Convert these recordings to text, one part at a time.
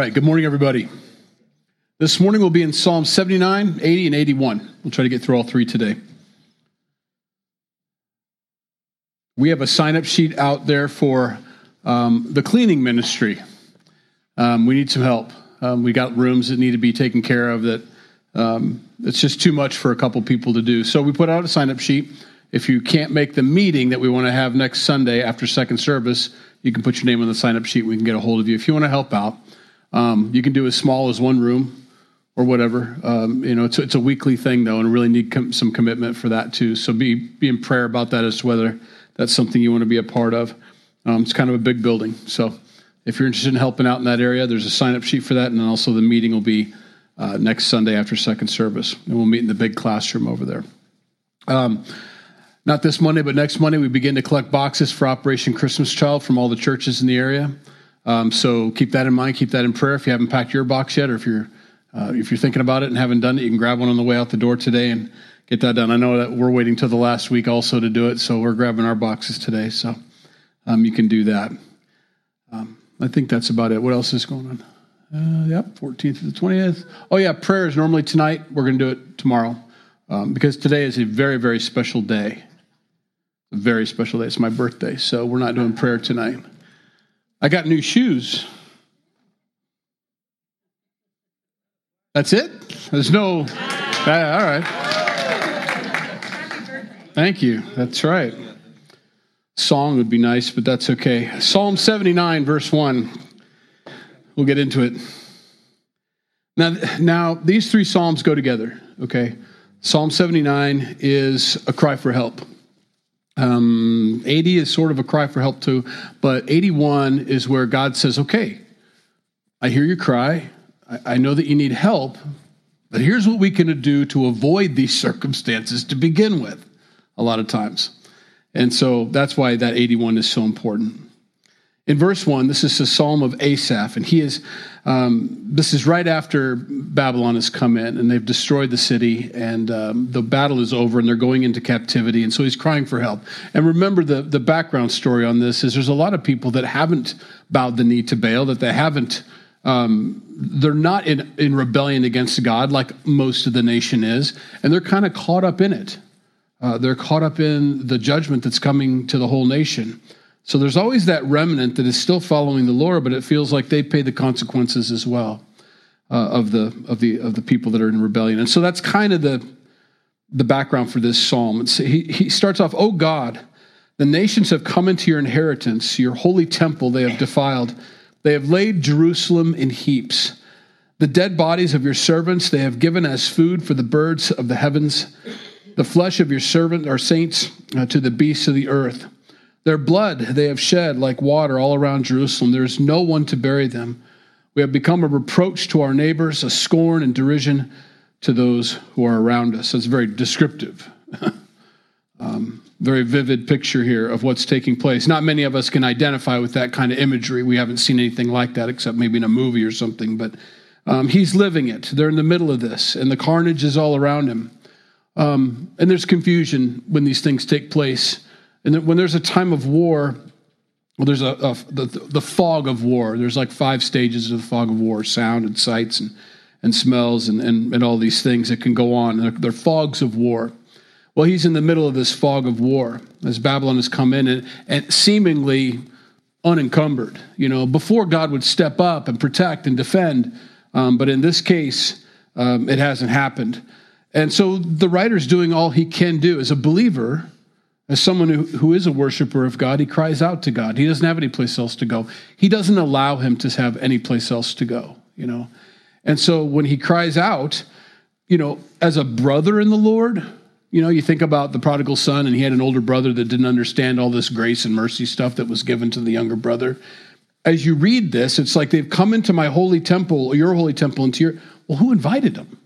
right, good morning, everybody. This morning we'll be in Psalm 79, 80, and 81. We'll try to get through all three today. We have a sign up sheet out there for um, the cleaning ministry. Um, we need some help. Um, we got rooms that need to be taken care of that um, it's just too much for a couple people to do. So we put out a sign up sheet. If you can't make the meeting that we want to have next Sunday after second service, you can put your name on the sign up sheet. We can get a hold of you. If you want to help out, um, you can do as small as one room or whatever. Um, you know, it's, it's a weekly thing though, and really need com- some commitment for that too. So be be in prayer about that as to whether that's something you want to be a part of. Um, it's kind of a big building, so if you're interested in helping out in that area, there's a sign up sheet for that, and also the meeting will be uh, next Sunday after second service, and we'll meet in the big classroom over there. Um, not this Monday, but next Monday, we begin to collect boxes for Operation Christmas Child from all the churches in the area. Um, so keep that in mind. Keep that in prayer. If you haven't packed your box yet, or if you're uh, if you're thinking about it and haven't done it, you can grab one on the way out the door today and get that done. I know that we're waiting till the last week also to do it, so we're grabbing our boxes today. So um, you can do that. Um, I think that's about it. What else is going on? Uh, yep, 14th to the 20th. Oh, yeah, prayer is normally tonight. We're going to do it tomorrow um, because today is a very, very special day. A very special day. It's my birthday, so we're not doing prayer tonight. I got new shoes. That's it? There's no. Uh, all right. Thank you. That's right. Song would be nice, but that's okay. Psalm 79, verse 1. We'll get into it. Now, now these three Psalms go together, okay? Psalm 79 is a cry for help. Um, 80 is sort of a cry for help too, but 81 is where God says, okay, I hear your cry. I, I know that you need help, but here's what we can do to avoid these circumstances to begin with, a lot of times. And so that's why that 81 is so important. In verse 1, this is a psalm of Asaph, and he is, um, this is right after Babylon has come in and they've destroyed the city, and um, the battle is over, and they're going into captivity, and so he's crying for help. And remember, the, the background story on this is there's a lot of people that haven't bowed the knee to Baal, that they haven't, um, they're not in, in rebellion against God like most of the nation is, and they're kind of caught up in it. Uh, they're caught up in the judgment that's coming to the whole nation. So there's always that remnant that is still following the Lord, but it feels like they pay the consequences as well uh, of the of the of the people that are in rebellion. And so that's kind of the the background for this psalm. It's, he, he starts off, "Oh God, the nations have come into your inheritance, your holy temple they have defiled. They have laid Jerusalem in heaps." The dead bodies of your servants they have given as food for the birds of the heavens, the flesh of your servant our saints uh, to the beasts of the earth. Their blood they have shed like water all around Jerusalem. There is no one to bury them. We have become a reproach to our neighbors, a scorn and derision to those who are around us. That's very descriptive. um, very vivid picture here of what's taking place. Not many of us can identify with that kind of imagery. We haven't seen anything like that except maybe in a movie or something, but um, he's living it. They're in the middle of this, and the carnage is all around him. Um, and there's confusion when these things take place. And when there's a time of war, well, there's a, a the, the fog of war. There's like five stages of the fog of war: sound and sights and and smells and and, and all these things that can go on. They're, they're fogs of war. Well, he's in the middle of this fog of war as Babylon has come in and, and seemingly unencumbered. You know, before God would step up and protect and defend, um, but in this case, um, it hasn't happened. And so the writer's doing all he can do as a believer as someone who, who is a worshiper of God, he cries out to God. He doesn't have any place else to go. He doesn't allow him to have any place else to go, you know. And so when he cries out, you know, as a brother in the Lord, you know, you think about the prodigal son, and he had an older brother that didn't understand all this grace and mercy stuff that was given to the younger brother. As you read this, it's like they've come into my holy temple, or your holy temple, into your. Well, who invited them?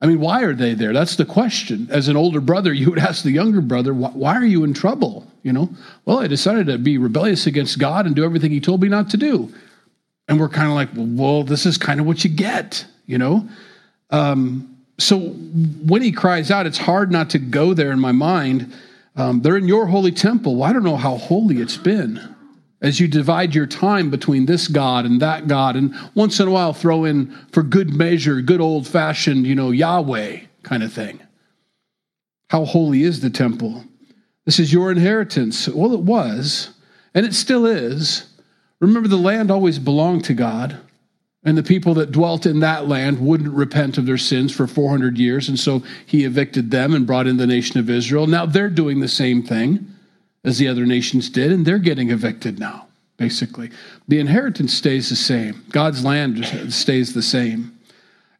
I mean, why are they there? That's the question. As an older brother, you would ask the younger brother, why are you in trouble? You know, well, I decided to be rebellious against God and do everything he told me not to do. And we're kind of like, well, this is kind of what you get, you know? Um, so when he cries out, it's hard not to go there in my mind. Um, they're in your holy temple. Well, I don't know how holy it's been. As you divide your time between this God and that God, and once in a while throw in for good measure, good old fashioned, you know, Yahweh kind of thing. How holy is the temple? This is your inheritance. Well, it was, and it still is. Remember, the land always belonged to God, and the people that dwelt in that land wouldn't repent of their sins for 400 years, and so he evicted them and brought in the nation of Israel. Now they're doing the same thing as the other nations did, and they're getting evicted now, basically. The inheritance stays the same, God's land stays the same.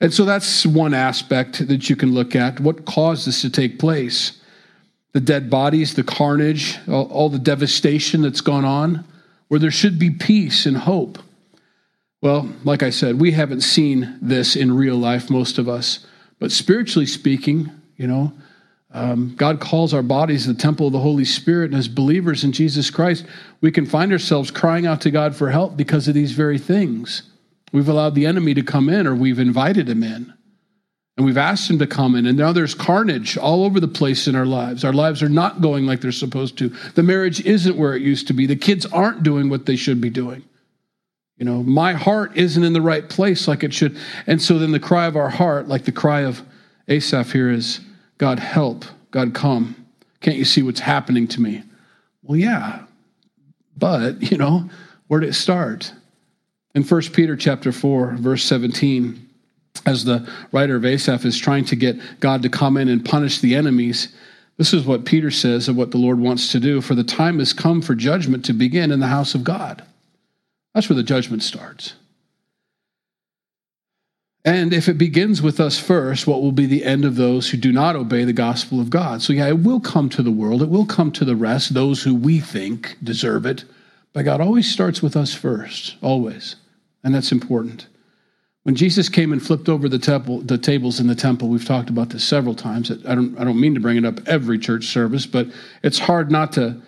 And so that's one aspect that you can look at. What caused this to take place? The dead bodies, the carnage, all, all the devastation that's gone on, where there should be peace and hope. Well, like I said, we haven't seen this in real life, most of us. But spiritually speaking, you know, um, God calls our bodies the temple of the Holy Spirit, and as believers in Jesus Christ, we can find ourselves crying out to God for help because of these very things. We've allowed the enemy to come in, or we've invited him in, and we've asked him to come in. And now there's carnage all over the place in our lives. Our lives are not going like they're supposed to. The marriage isn't where it used to be. The kids aren't doing what they should be doing. You know, my heart isn't in the right place like it should. And so then the cry of our heart, like the cry of Asaph here, is God, help. God, come. Can't you see what's happening to me? Well, yeah. But, you know, where did it start? In 1 Peter chapter 4, verse 17, as the writer of Asaph is trying to get God to come in and punish the enemies, this is what Peter says of what the Lord wants to do. For the time has come for judgment to begin in the house of God. That's where the judgment starts. And if it begins with us first, what will be the end of those who do not obey the gospel of God? So, yeah, it will come to the world, it will come to the rest, those who we think deserve it. But God always starts with us first, always. And that's important. When Jesus came and flipped over the, temple, the tables in the temple, we've talked about this several times. I don't, I don't mean to bring it up every church service, but it's hard not to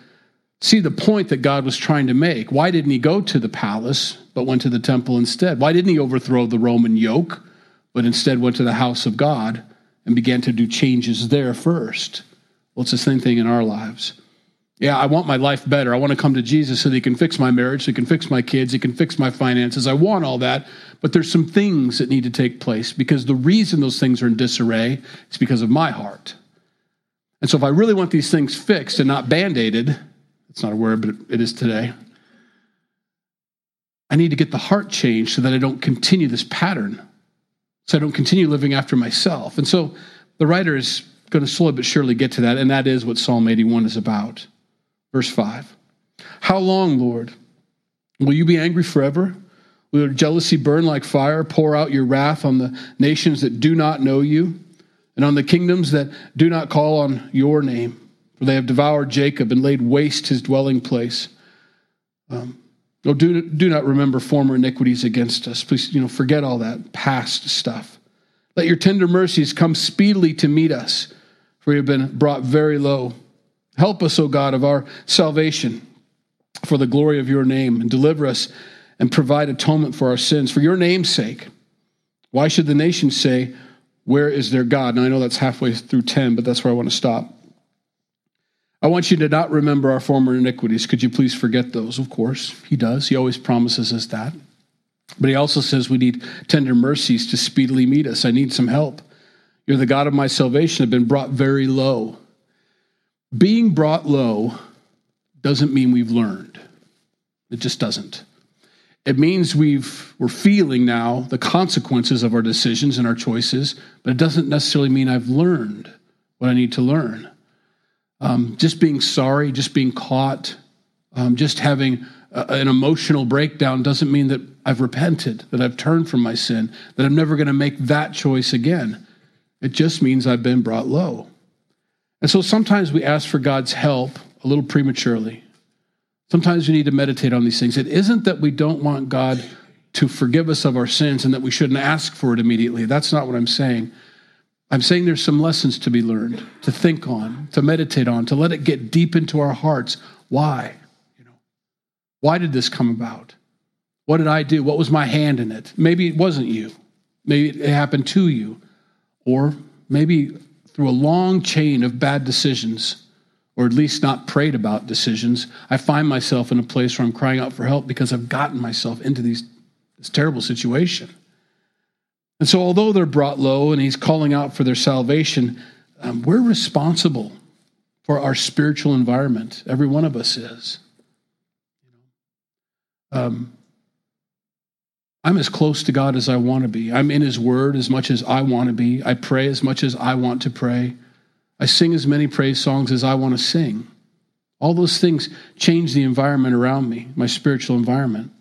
see the point that God was trying to make. Why didn't he go to the palace, but went to the temple instead? Why didn't he overthrow the Roman yoke, but instead went to the house of God and began to do changes there first? Well, it's the same thing in our lives. Yeah, I want my life better. I want to come to Jesus so that he can fix my marriage, so he can fix my kids, he can fix my finances. I want all that. But there's some things that need to take place because the reason those things are in disarray is because of my heart. And so if I really want these things fixed and not band aided, it's not a word, but it is today. I need to get the heart changed so that I don't continue this pattern, so I don't continue living after myself. And so the writer is going to slowly but surely get to that, and that is what Psalm 81 is about. Verse 5 How long, Lord? Will you be angry forever? Will your jealousy burn like fire? Pour out your wrath on the nations that do not know you, and on the kingdoms that do not call on your name. For they have devoured Jacob and laid waste his dwelling place. Um, no, do, do not remember former iniquities against us. Please, you know, forget all that past stuff. Let your tender mercies come speedily to meet us, for we have been brought very low. Help us, O God, of our salvation, for the glory of your name, and deliver us and provide atonement for our sins, for your name's sake. Why should the nations say, Where is their God? Now, I know that's halfway through 10, but that's where I want to stop. I want you to not remember our former iniquities. Could you please forget those? Of course, He does. He always promises us that. But He also says we need tender mercies to speedily meet us. I need some help. You're the God of my salvation. I've been brought very low. Being brought low doesn't mean we've learned, it just doesn't. It means we've, we're feeling now the consequences of our decisions and our choices, but it doesn't necessarily mean I've learned what I need to learn. Um, just being sorry, just being caught, um, just having a, an emotional breakdown doesn't mean that I've repented, that I've turned from my sin, that I'm never going to make that choice again. It just means I've been brought low. And so sometimes we ask for God's help a little prematurely. Sometimes we need to meditate on these things. It isn't that we don't want God to forgive us of our sins and that we shouldn't ask for it immediately. That's not what I'm saying. I'm saying there's some lessons to be learned, to think on, to meditate on, to let it get deep into our hearts. Why? You know, why did this come about? What did I do? What was my hand in it? Maybe it wasn't you. Maybe it happened to you. Or maybe through a long chain of bad decisions or at least not prayed about decisions, I find myself in a place where I'm crying out for help because I've gotten myself into these, this terrible situation. And so, although they're brought low and he's calling out for their salvation, um, we're responsible for our spiritual environment. Every one of us is. Um, I'm as close to God as I want to be. I'm in His Word as much as I want to be. I pray as much as I want to pray. I sing as many praise songs as I want to sing. All those things change the environment around me, my spiritual environment.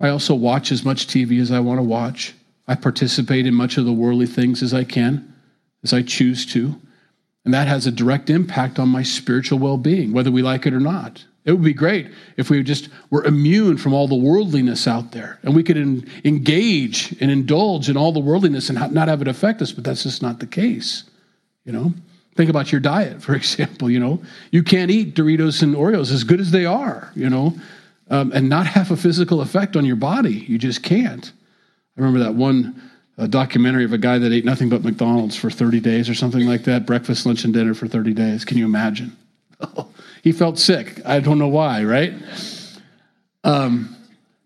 I also watch as much TV as I want to watch. I participate in much of the worldly things as I can, as I choose to. And that has a direct impact on my spiritual well being, whether we like it or not. It would be great if we just were immune from all the worldliness out there and we could engage and indulge in all the worldliness and not have it affect us, but that's just not the case. You know, think about your diet, for example. You know, you can't eat Doritos and Oreos as good as they are, you know, um, and not have a physical effect on your body. You just can't. I remember that one uh, documentary of a guy that ate nothing but McDonald's for 30 days or something like that breakfast, lunch, and dinner for 30 days. Can you imagine? he felt sick. I don't know why, right? Um,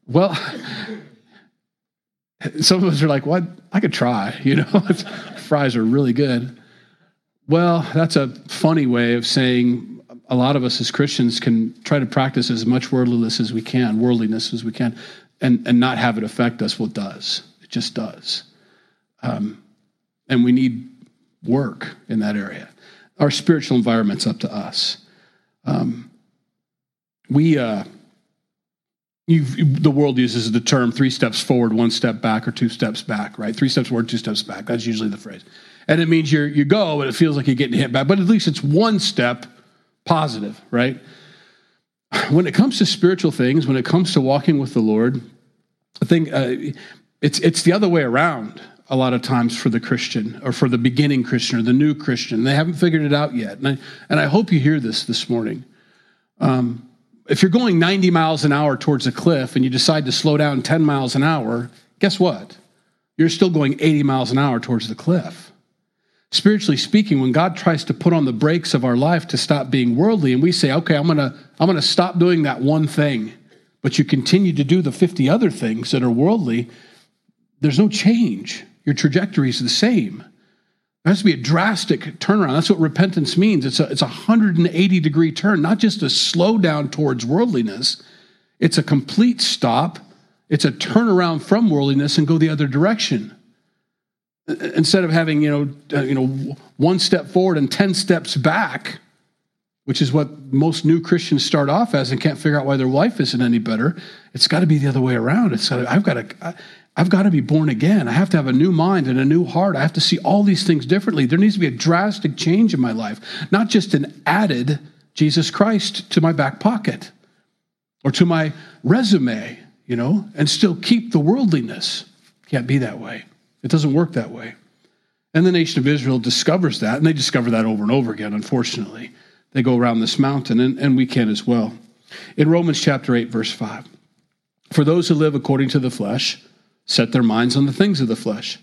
well, some of us are like, what? I could try, you know, fries are really good. Well, that's a funny way of saying a lot of us as Christians can try to practice as much worldliness as we can, worldliness as we can, and, and not have it affect us. Well, it does. It just does. Um, and we need work in that area. Our spiritual environment's up to us. Um, we, uh, the world uses the term three steps forward, one step back, or two steps back, right? Three steps forward, two steps back. That's usually the phrase. And it means you you go, and it feels like you're getting hit back, but at least it's one step positive, right? When it comes to spiritual things, when it comes to walking with the Lord, I think uh, it's it's the other way around a lot of times for the Christian or for the beginning Christian or the new Christian. They haven't figured it out yet. And I, and I hope you hear this this morning. Um, if you're going 90 miles an hour towards a cliff and you decide to slow down 10 miles an hour, guess what? You're still going 80 miles an hour towards the cliff. Spiritually speaking, when God tries to put on the brakes of our life to stop being worldly, and we say, okay, I'm gonna, I'm gonna stop doing that one thing, but you continue to do the 50 other things that are worldly, there's no change your trajectory is the same. There has to be a drastic turnaround. That's what repentance means. It's a, it's a 180 degree turn, not just a slowdown towards worldliness. It's a complete stop. It's a turnaround from worldliness and go the other direction. Instead of having, you know, uh, you know, one step forward and 10 steps back, which is what most new Christians start off as and can't figure out why their life isn't any better. It's got to be the other way around. It's got I've got to, I've got to be born again. I have to have a new mind and a new heart. I have to see all these things differently. There needs to be a drastic change in my life, not just an added Jesus Christ to my back pocket or to my resume, you know, and still keep the worldliness. Can't be that way. It doesn't work that way. And the nation of Israel discovers that, and they discover that over and over again, unfortunately. They go around this mountain, and, and we can as well. In Romans chapter 8, verse 5, for those who live according to the flesh, set their minds on the things of the flesh,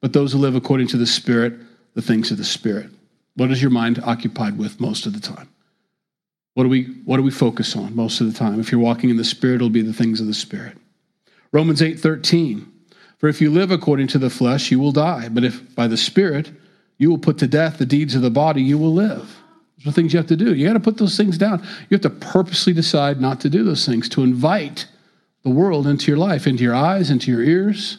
but those who live according to the Spirit, the things of the Spirit. What is your mind occupied with most of the time? What do we what do we focus on most of the time? If you're walking in the Spirit, it'll be the things of the Spirit. Romans 8 13. For if you live according to the flesh, you will die. But if by the Spirit you will put to death the deeds of the body, you will live. Those are things you have to do. You got to put those things down. You have to purposely decide not to do those things, to invite the world into your life, into your eyes, into your ears.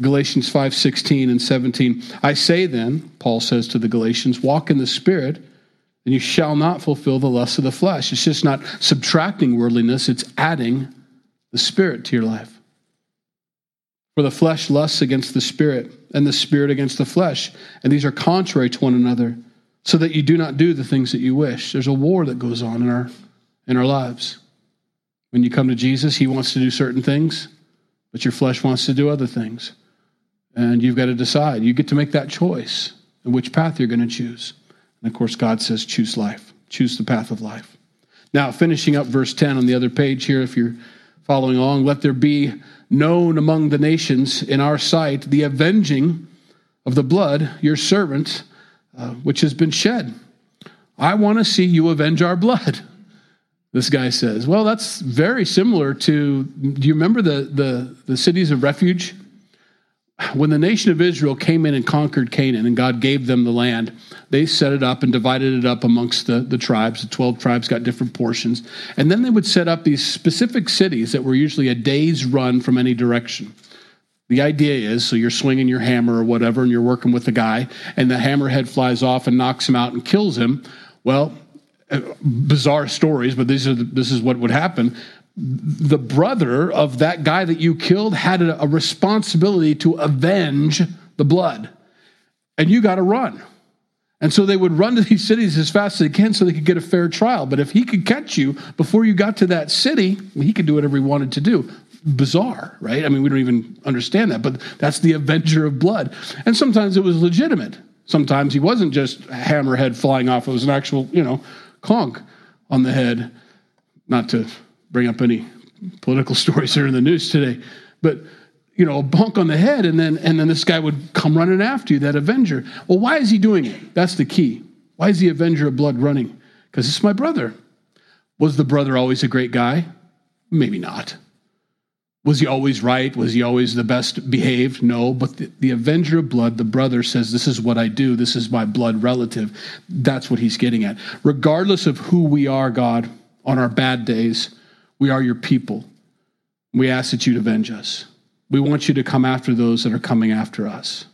Galatians 5 16 and 17. I say then, Paul says to the Galatians, walk in the Spirit, and you shall not fulfill the lusts of the flesh. It's just not subtracting worldliness, it's adding the Spirit to your life. For the flesh lusts against the Spirit, and the Spirit against the flesh. And these are contrary to one another, so that you do not do the things that you wish. There's a war that goes on in our in our lives. When you come to Jesus, He wants to do certain things, but your flesh wants to do other things. And you've got to decide. You get to make that choice in which path you're going to choose. And of course, God says, choose life, choose the path of life. Now, finishing up verse 10 on the other page here, if you're following along, let there be known among the nations in our sight the avenging of the blood, your servant uh, which has been shed. I want to see you avenge our blood. This guy says, Well, that's very similar to do you remember the, the, the cities of refuge? When the nation of Israel came in and conquered Canaan and God gave them the land, they set it up and divided it up amongst the, the tribes. The 12 tribes got different portions. And then they would set up these specific cities that were usually a day's run from any direction. The idea is so you're swinging your hammer or whatever, and you're working with the guy, and the hammerhead flies off and knocks him out and kills him. Well, uh, bizarre stories, but these are the, this is what would happen. The brother of that guy that you killed had a, responsibility to avenge the blood, and you got to run. And so they would run to these cities as fast as they can so they could get a fair trial. But if he could catch you before you got to that city, he could do whatever he wanted to do bizarre, right? I mean, we don't even understand that, but that's the avenger of blood. And sometimes it was legitimate. Sometimes he wasn't just hammerhead flying off, it was an actual, you know, conk on the head. Not to bring up any political stories here in the news today, but you know, a bunk on the head, and then and then this guy would come running after you, that avenger. Well, why is he doing it? That's the key. Why is the avenger of blood running? Because it's my brother. Was the brother always a great guy? Maybe not. Was he always right? Was he always the best behaved? No. But the, the, Avenger of Blood, the brother, says, This is what I do. This is my blood relative. That's what he's getting at. Regardless of who we are, God, on our bad days, we are your people. We ask that you'd avenge us. We want you to come after those that are coming after us.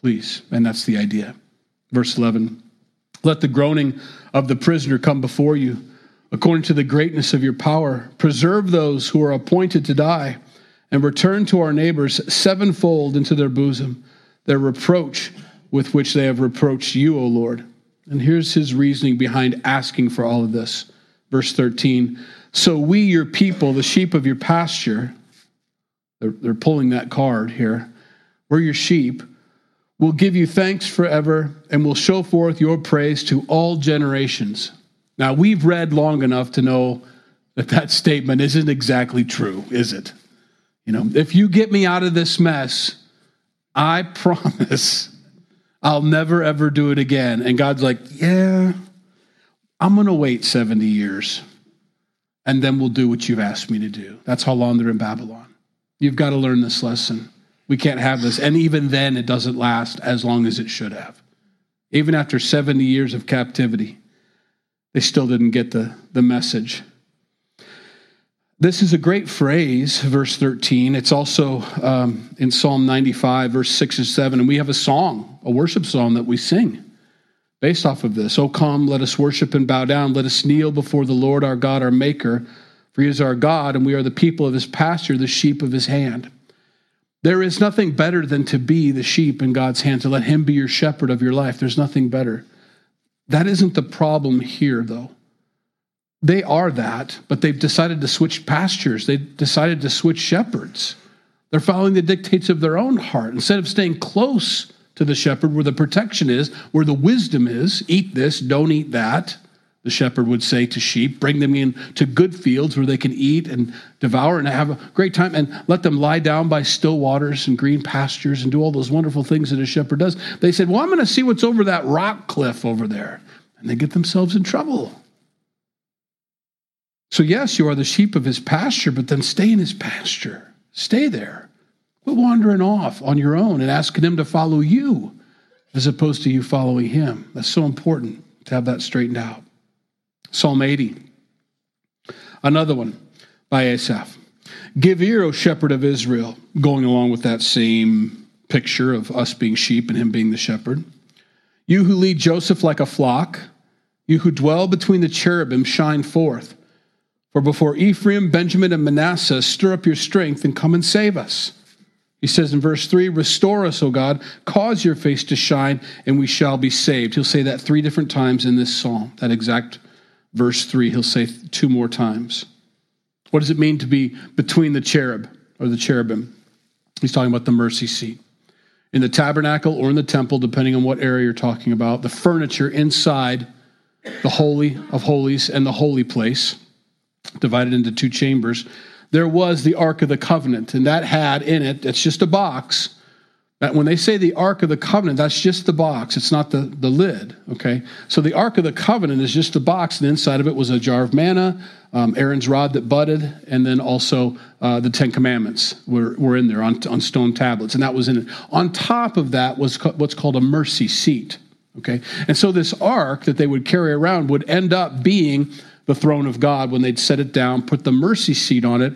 Please. And that's the idea. Verse 11 Let the groaning of the prisoner come before you. According to the greatness of your power, preserve those who are appointed to die and return to our neighbors sevenfold into their bosom their reproach with which they have reproached you, O Lord. And here's his reasoning behind asking for all of this. Verse 13 So we, your people, the sheep of your pasture, they're, they're pulling that card here, we're your sheep, will give you thanks forever and will show forth your praise to all generations. Now, we've read long enough to know that that statement isn't exactly true, is it? You know, if you get me out of this mess, I promise I'll never ever do it again. And God's like, yeah, I'm going to wait 70 years and then we'll do what you've asked me to do. That's how long they're in Babylon. You've got to learn this lesson. We can't have this. And even then, it doesn't last as long as it should have. Even after 70 years of captivity, they still didn't get the, the message. This is a great phrase, verse 13. It's also um, in Psalm 95, verse 6 and 7. And we have a song, a worship song that we sing based off of this. Oh, come, let us worship and bow down. Let us kneel before the Lord our God, our Maker. For he is our God, and we are the people of his pasture, the sheep of his hand. There is nothing better than to be the sheep in God's hand, to let him be your shepherd of your life. There's nothing better. That isn't the problem here, though. They are that, but they've decided to switch pastures. They've decided to switch shepherds. They're following the dictates of their own heart. Instead of staying close to the shepherd where the protection is, where the wisdom is, eat this, don't eat that, the shepherd would say to sheep, bring them in to good fields where they can eat and devour and have a great time and let them lie down by still waters and green pastures and do all those wonderful things that a shepherd does. They said, Well, I'm going to see what's over that rock cliff over there. And they get themselves in trouble. So, yes, you are the sheep of his pasture, but then stay in his pasture. Stay there. Quit wandering off on your own and asking him to follow you as opposed to you following him. That's so important to have that straightened out. Psalm 80, another one by Asaph. Give ear, O shepherd of Israel, going along with that same picture of us being sheep and him being the shepherd. You who lead Joseph like a flock, you who dwell between the cherubim, shine forth. For before Ephraim, Benjamin, and Manasseh, stir up your strength and come and save us. He says in verse 3 Restore us, O God, cause your face to shine, and we shall be saved. He'll say that three different times in this psalm, that exact verse 3. He'll say two more times. What does it mean to be between the cherub or the cherubim? He's talking about the mercy seat. In the tabernacle or in the temple, depending on what area you're talking about, the furniture inside the Holy of Holies and the holy place divided into two chambers, there was the Ark of the Covenant, and that had in it, it's just a box, That when they say the Ark of the Covenant, that's just the box. It's not the, the lid. Okay. So the Ark of the Covenant is just the box, and inside of it was a jar of manna, um, Aaron's rod that budded, and then also uh, the Ten Commandments were, were in there on, on stone tablets, and that was in it. On top of that was co- what's called a mercy seat. Okay. And so this ark that they would carry around would end up being the throne of God when they'd set it down, put the mercy seat on it,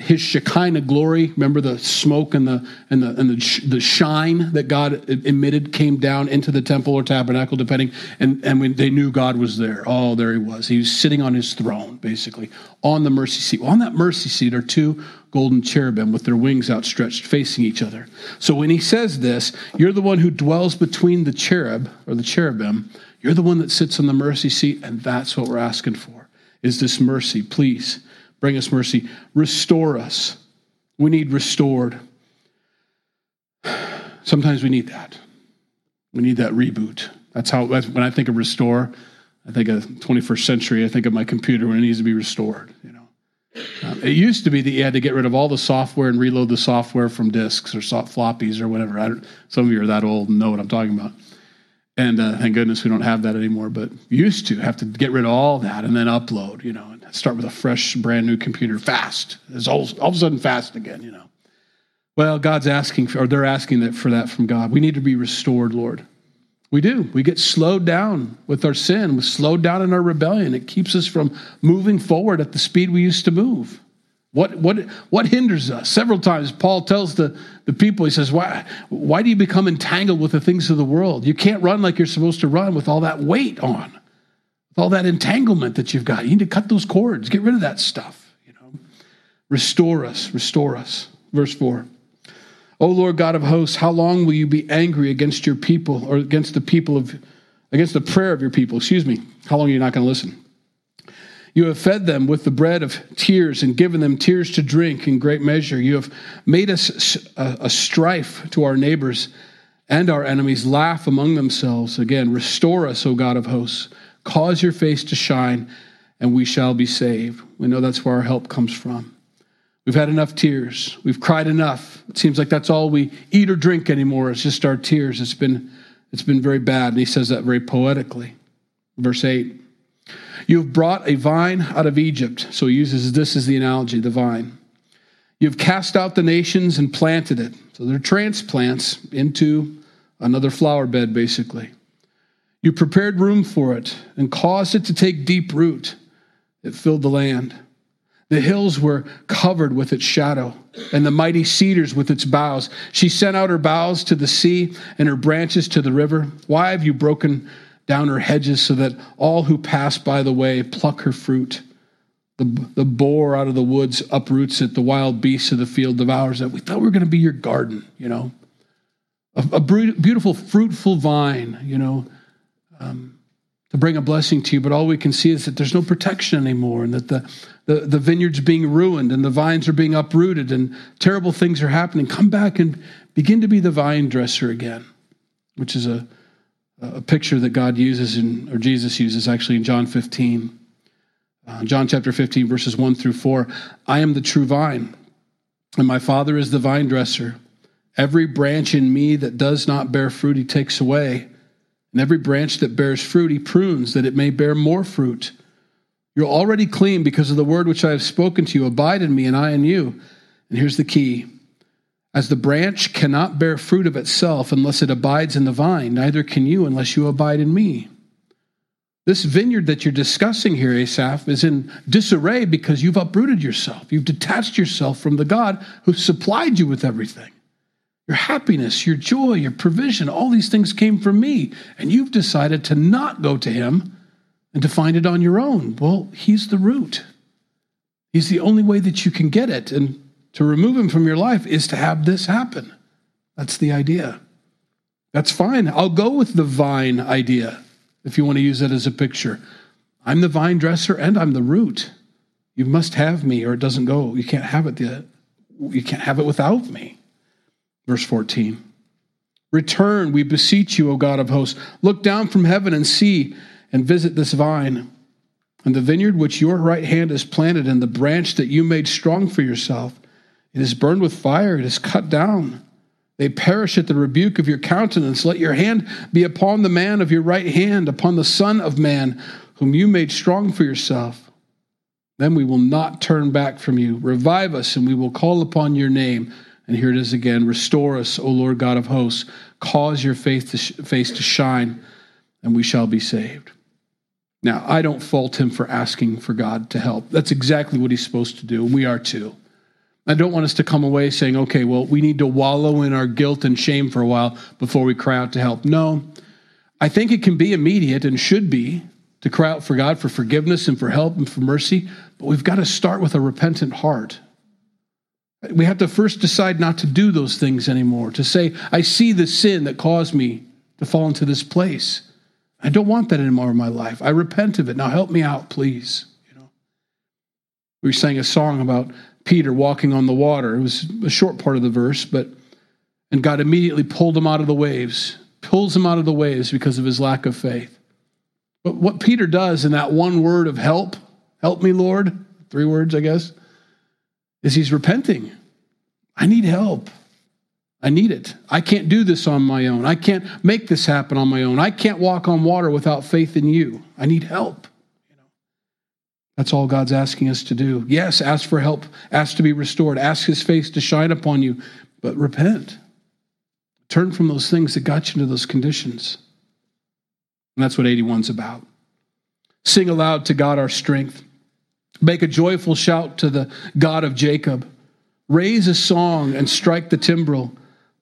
his Shekinah glory. Remember the smoke and the and the and the, the shine that God emitted came down into the temple or tabernacle, depending. And and when they knew God was there, oh, there he was. He was sitting on his throne, basically on the mercy seat. Well, on that mercy seat are two golden cherubim with their wings outstretched, facing each other. So when he says this, you're the one who dwells between the cherub or the cherubim. You're the one that sits on the mercy seat, and that's what we're asking for. Is this mercy, please? Bring us mercy. Restore us. We need restored. Sometimes we need that. We need that reboot. That's how, when I think of restore, I think of 21st century. I think of my computer when it needs to be restored. You know, um, it used to be that you had to get rid of all the software and reload the software from disks or soft floppies or whatever. some of you are that old and know what I'm talking about. And uh, thank goodness we don't have that anymore. But used to have to get rid of all that and then upload. You know, and start with a fresh, brand new computer fast. It's all, all of a sudden fast again, you know. Well, God's asking, for, or they're asking that for that from God. We need to be restored, Lord. We do. We get slowed down with our sin. We're slowed down in our rebellion. It keeps us from moving forward at the speed we used to move. What, what, what hinders us? Several times, Paul tells the, the people, he says, why, why do you become entangled with the things of the world? You can't run like you're supposed to run with all that weight on with all that entanglement that you've got. You need to cut those cords, get rid of that stuff, you know. Restore us, restore us. Verse 4. O Lord God of hosts, how long will you be angry against your people or against the people of against the prayer of your people? Excuse me. How long are you not going to listen? You have fed them with the bread of tears and given them tears to drink in great measure. You have made us a, a strife to our neighbors and our enemies laugh among themselves. Again, restore us, O God of hosts. Cause your face to shine, and we shall be saved. We know that's where our help comes from. We've had enough tears. We've cried enough. It seems like that's all we eat or drink anymore. It's just our tears. It's been, it's been very bad. And he says that very poetically. Verse 8 You have brought a vine out of Egypt. So he uses this as the analogy the vine. You've cast out the nations and planted it. So they're transplants into another flower bed, basically. You prepared room for it and caused it to take deep root. It filled the land. The hills were covered with its shadow, and the mighty cedars with its boughs. She sent out her boughs to the sea and her branches to the river. Why have you broken down her hedges so that all who pass by the way pluck her fruit? The, the boar out of the woods uproots it, the wild beast of the field devours it. We thought we were going to be your garden, you know, a, a beautiful, fruitful vine, you know um, to bring a blessing to you, but all we can see is that there's no protection anymore and that the, the, the vineyard's being ruined and the vines are being uprooted and terrible things are happening. Come back and begin to be the vine dresser again, which is a, a picture that God uses in, or Jesus uses actually in John 15. Uh, John chapter 15, verses 1 through 4. I am the true vine, and my Father is the vine dresser. Every branch in me that does not bear fruit, he takes away and every branch that bears fruit, he prunes, that it may bear more fruit. You're already clean because of the word which I have spoken to you. Abide in me, and I in you. And here's the key As the branch cannot bear fruit of itself unless it abides in the vine, neither can you unless you abide in me. This vineyard that you're discussing here, Asaph, is in disarray because you've uprooted yourself. You've detached yourself from the God who supplied you with everything. Your happiness, your joy, your provision, all these things came from me. And you've decided to not go to him and to find it on your own. Well, he's the root. He's the only way that you can get it. And to remove him from your life is to have this happen. That's the idea. That's fine. I'll go with the vine idea if you want to use it as a picture. I'm the vine dresser and I'm the root. You must have me or it doesn't go. You can't have it you can't have it without me. Verse 14 Return, we beseech you, O God of hosts. Look down from heaven and see and visit this vine and the vineyard which your right hand has planted, and the branch that you made strong for yourself. It is burned with fire, it is cut down. They perish at the rebuke of your countenance. Let your hand be upon the man of your right hand, upon the Son of Man, whom you made strong for yourself. Then we will not turn back from you. Revive us, and we will call upon your name. And here it is again Restore us, O Lord God of hosts. Cause your faith to sh- face to shine, and we shall be saved. Now, I don't fault him for asking for God to help. That's exactly what he's supposed to do, and we are too. I don't want us to come away saying, okay, well, we need to wallow in our guilt and shame for a while before we cry out to help. No, I think it can be immediate and should be to cry out for God for forgiveness and for help and for mercy, but we've got to start with a repentant heart. We have to first decide not to do those things anymore, to say, I see the sin that caused me to fall into this place. I don't want that anymore in my life. I repent of it. Now help me out, please. You know, we sang a song about Peter walking on the water. It was a short part of the verse, but and God immediately pulled him out of the waves, pulls him out of the waves because of his lack of faith. But what Peter does in that one word of help, help me, Lord, three words, I guess, is he's repenting. I need help. I need it. I can't do this on my own. I can't make this happen on my own. I can't walk on water without faith in you. I need help. That's all God's asking us to do. Yes, ask for help, ask to be restored, ask his face to shine upon you, but repent. Turn from those things that got you into those conditions. And that's what 81's about. Sing aloud to God our strength. Make a joyful shout to the God of Jacob. Raise a song and strike the timbrel,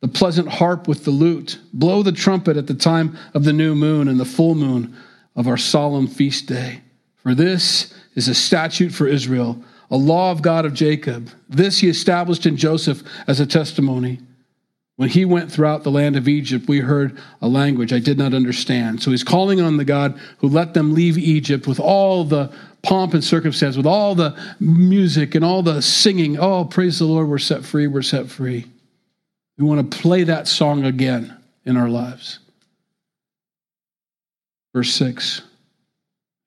the pleasant harp with the lute. Blow the trumpet at the time of the new moon and the full moon of our solemn feast day. For this is a statute for Israel, a law of God of Jacob. This he established in Joseph as a testimony. When he went throughout the land of Egypt, we heard a language I did not understand. So he's calling on the God who let them leave Egypt with all the pomp and circumstance, with all the music and all the singing. Oh, praise the Lord, we're set free, we're set free. We want to play that song again in our lives. Verse 6.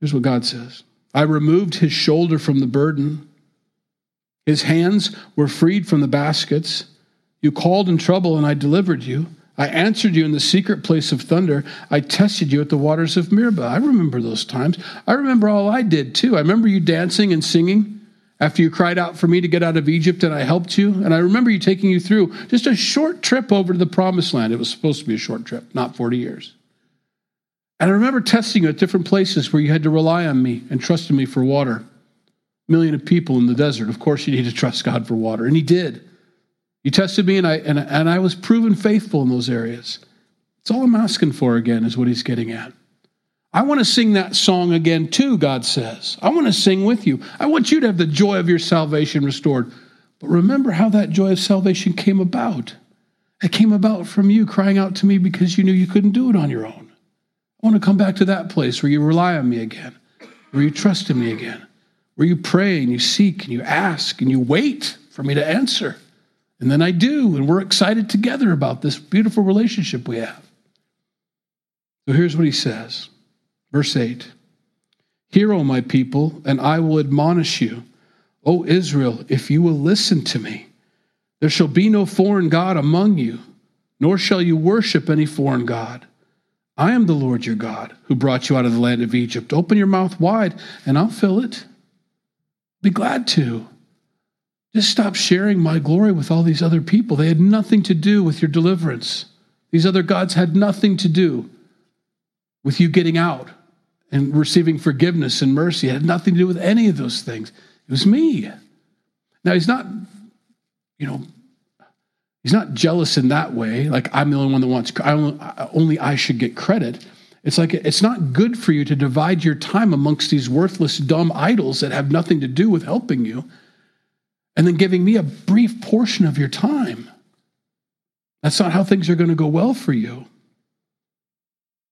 Here's what God says I removed his shoulder from the burden. His hands were freed from the baskets. You called in trouble, and I delivered you. I answered you in the secret place of thunder. I tested you at the waters of Meribah. I remember those times. I remember all I did too. I remember you dancing and singing after you cried out for me to get out of Egypt, and I helped you. And I remember you taking you through just a short trip over to the promised land. It was supposed to be a short trip, not 40 years. And I remember testing you at different places where you had to rely on me and trust in me for water. A million of people in the desert. Of course, you need to trust God for water. And He did. You tested me, and I, and, and I was proven faithful in those areas. It's all I'm asking for again, is what He's getting at. I want to sing that song again too, God says. I want to sing with you. I want you to have the joy of your salvation restored. But remember how that joy of salvation came about. It came about from you crying out to me because you knew you couldn't do it on your own. I want to come back to that place where you rely on me again, where you trust in me again, where you pray and you seek and you ask and you wait for me to answer. And then I do, and we're excited together about this beautiful relationship we have. So here's what he says Verse 8 Hear, O my people, and I will admonish you. O Israel, if you will listen to me, there shall be no foreign God among you, nor shall you worship any foreign God. I am the Lord your God who brought you out of the land of Egypt. Open your mouth wide and I'll fill it. Be glad to. Just stop sharing my glory with all these other people. They had nothing to do with your deliverance. These other gods had nothing to do with you getting out and receiving forgiveness and mercy. It had nothing to do with any of those things. It was me. Now, he's not, you know, He's not jealous in that way, like I'm the only one that wants, I only, only I should get credit. It's like it's not good for you to divide your time amongst these worthless, dumb idols that have nothing to do with helping you, and then giving me a brief portion of your time. That's not how things are going to go well for you.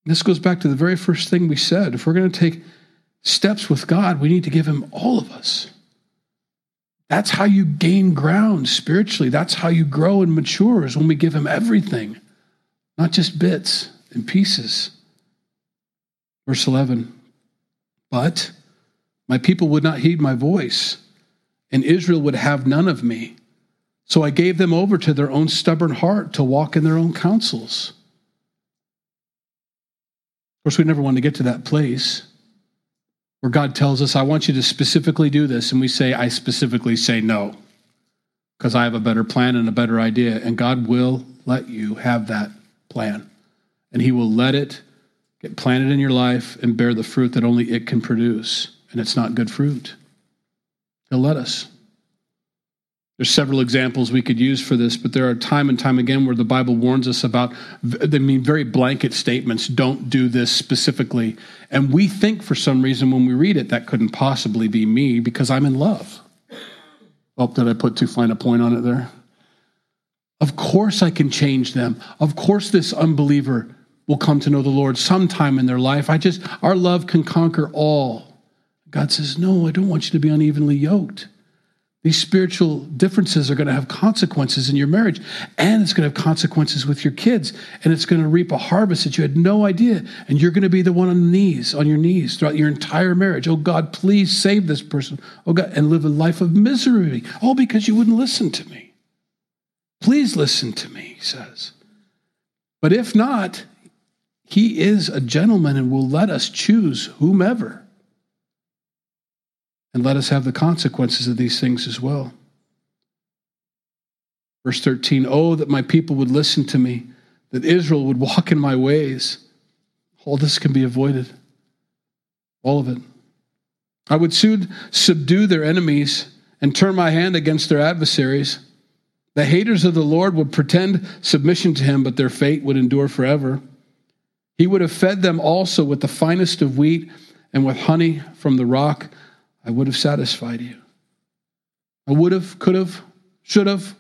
This goes back to the very first thing we said. If we're going to take steps with God, we need to give Him all of us. That's how you gain ground spiritually. That's how you grow and mature is when we give him everything, not just bits and pieces. Verse 11 But my people would not heed my voice, and Israel would have none of me. So I gave them over to their own stubborn heart to walk in their own counsels. Of course, we never want to get to that place where God tells us, I want you to specifically do this. And we say, I specifically say no, because I have a better plan and a better idea. And God will let you have that plan. And He will let it get planted in your life and bear the fruit that only it can produce. And it's not good fruit. He'll let us. There's several examples we could use for this, but there are time and time again where the Bible warns us about, I mean, very blanket statements don't do this specifically. And we think for some reason when we read it, that couldn't possibly be me because I'm in love. Oh, did I put too fine a point on it there? Of course I can change them. Of course this unbeliever will come to know the Lord sometime in their life. I just, our love can conquer all. God says, No, I don't want you to be unevenly yoked. These spiritual differences are going to have consequences in your marriage, and it's going to have consequences with your kids, and it's going to reap a harvest that you had no idea. And you're going to be the one on the knees, on your knees throughout your entire marriage. Oh God, please save this person. Oh God, and live a life of misery, all because you wouldn't listen to me. Please listen to me, he says. But if not, he is a gentleman and will let us choose whomever and let us have the consequences of these things as well. Verse 13 Oh, that my people would listen to me, that Israel would walk in my ways. All this can be avoided. All of it. I would soon subdue their enemies and turn my hand against their adversaries. The haters of the Lord would pretend submission to him, but their fate would endure forever. He would have fed them also with the finest of wheat and with honey from the rock. I would have satisfied you. I would have, could have, should have,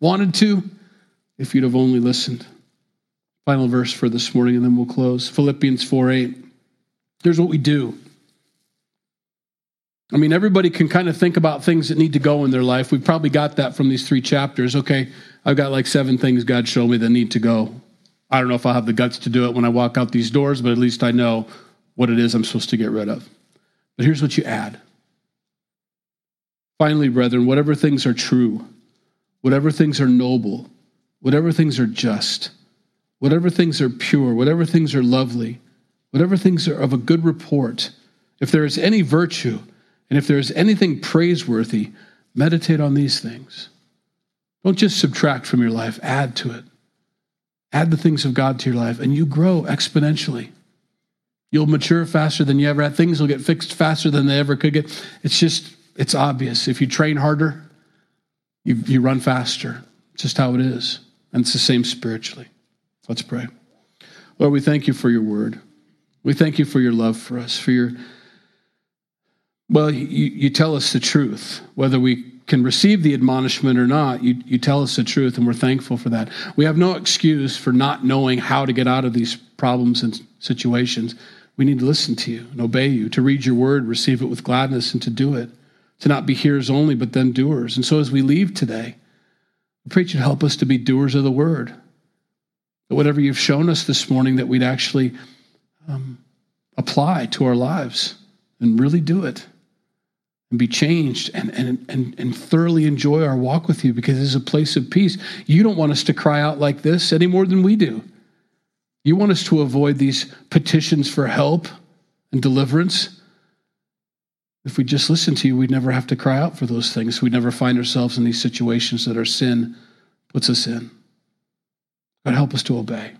wanted to, if you'd have only listened. Final verse for this morning, and then we'll close. Philippians 4 8. Here's what we do. I mean, everybody can kind of think about things that need to go in their life. We've probably got that from these three chapters. Okay, I've got like seven things God showed me that need to go. I don't know if I'll have the guts to do it when I walk out these doors, but at least I know what it is I'm supposed to get rid of. But here's what you add Finally, brethren, whatever things are true, whatever things are noble, whatever things are just, whatever things are pure, whatever things are lovely, whatever things are of a good report, if there is any virtue, and if there is anything praiseworthy, meditate on these things. Don't just subtract from your life, add to it. Add the things of God to your life, and you grow exponentially. You'll mature faster than you ever had. Things will get fixed faster than they ever could get. It's just it's obvious. If you train harder, you, you run faster. It's just how it is. And it's the same spiritually. Let's pray. Lord, we thank you for your word. We thank you for your love for us, for your, well, you, you tell us the truth. Whether we can receive the admonishment or not, you, you tell us the truth, and we're thankful for that. We have no excuse for not knowing how to get out of these problems and situations. We need to listen to you and obey you, to read your word, receive it with gladness, and to do it to not be hearers only, but then doers. And so as we leave today, I pray you'd help us to be doers of the word. That whatever you've shown us this morning, that we'd actually um, apply to our lives and really do it and be changed and, and, and, and thoroughly enjoy our walk with you because it's a place of peace. You don't want us to cry out like this any more than we do. You want us to avoid these petitions for help and deliverance. If we just listen to you, we'd never have to cry out for those things. We'd never find ourselves in these situations that our sin puts us in. God, help us to obey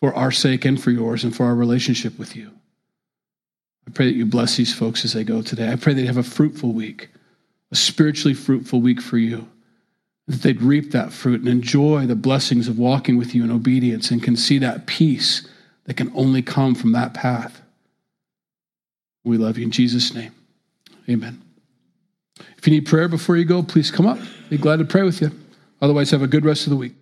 for our sake and for yours and for our relationship with you. I pray that you bless these folks as they go today. I pray they have a fruitful week, a spiritually fruitful week for you, that they'd reap that fruit and enjoy the blessings of walking with you in obedience and can see that peace that can only come from that path. We love you in Jesus' name. Amen. If you need prayer before you go, please come up. Be glad to pray with you. Otherwise, have a good rest of the week.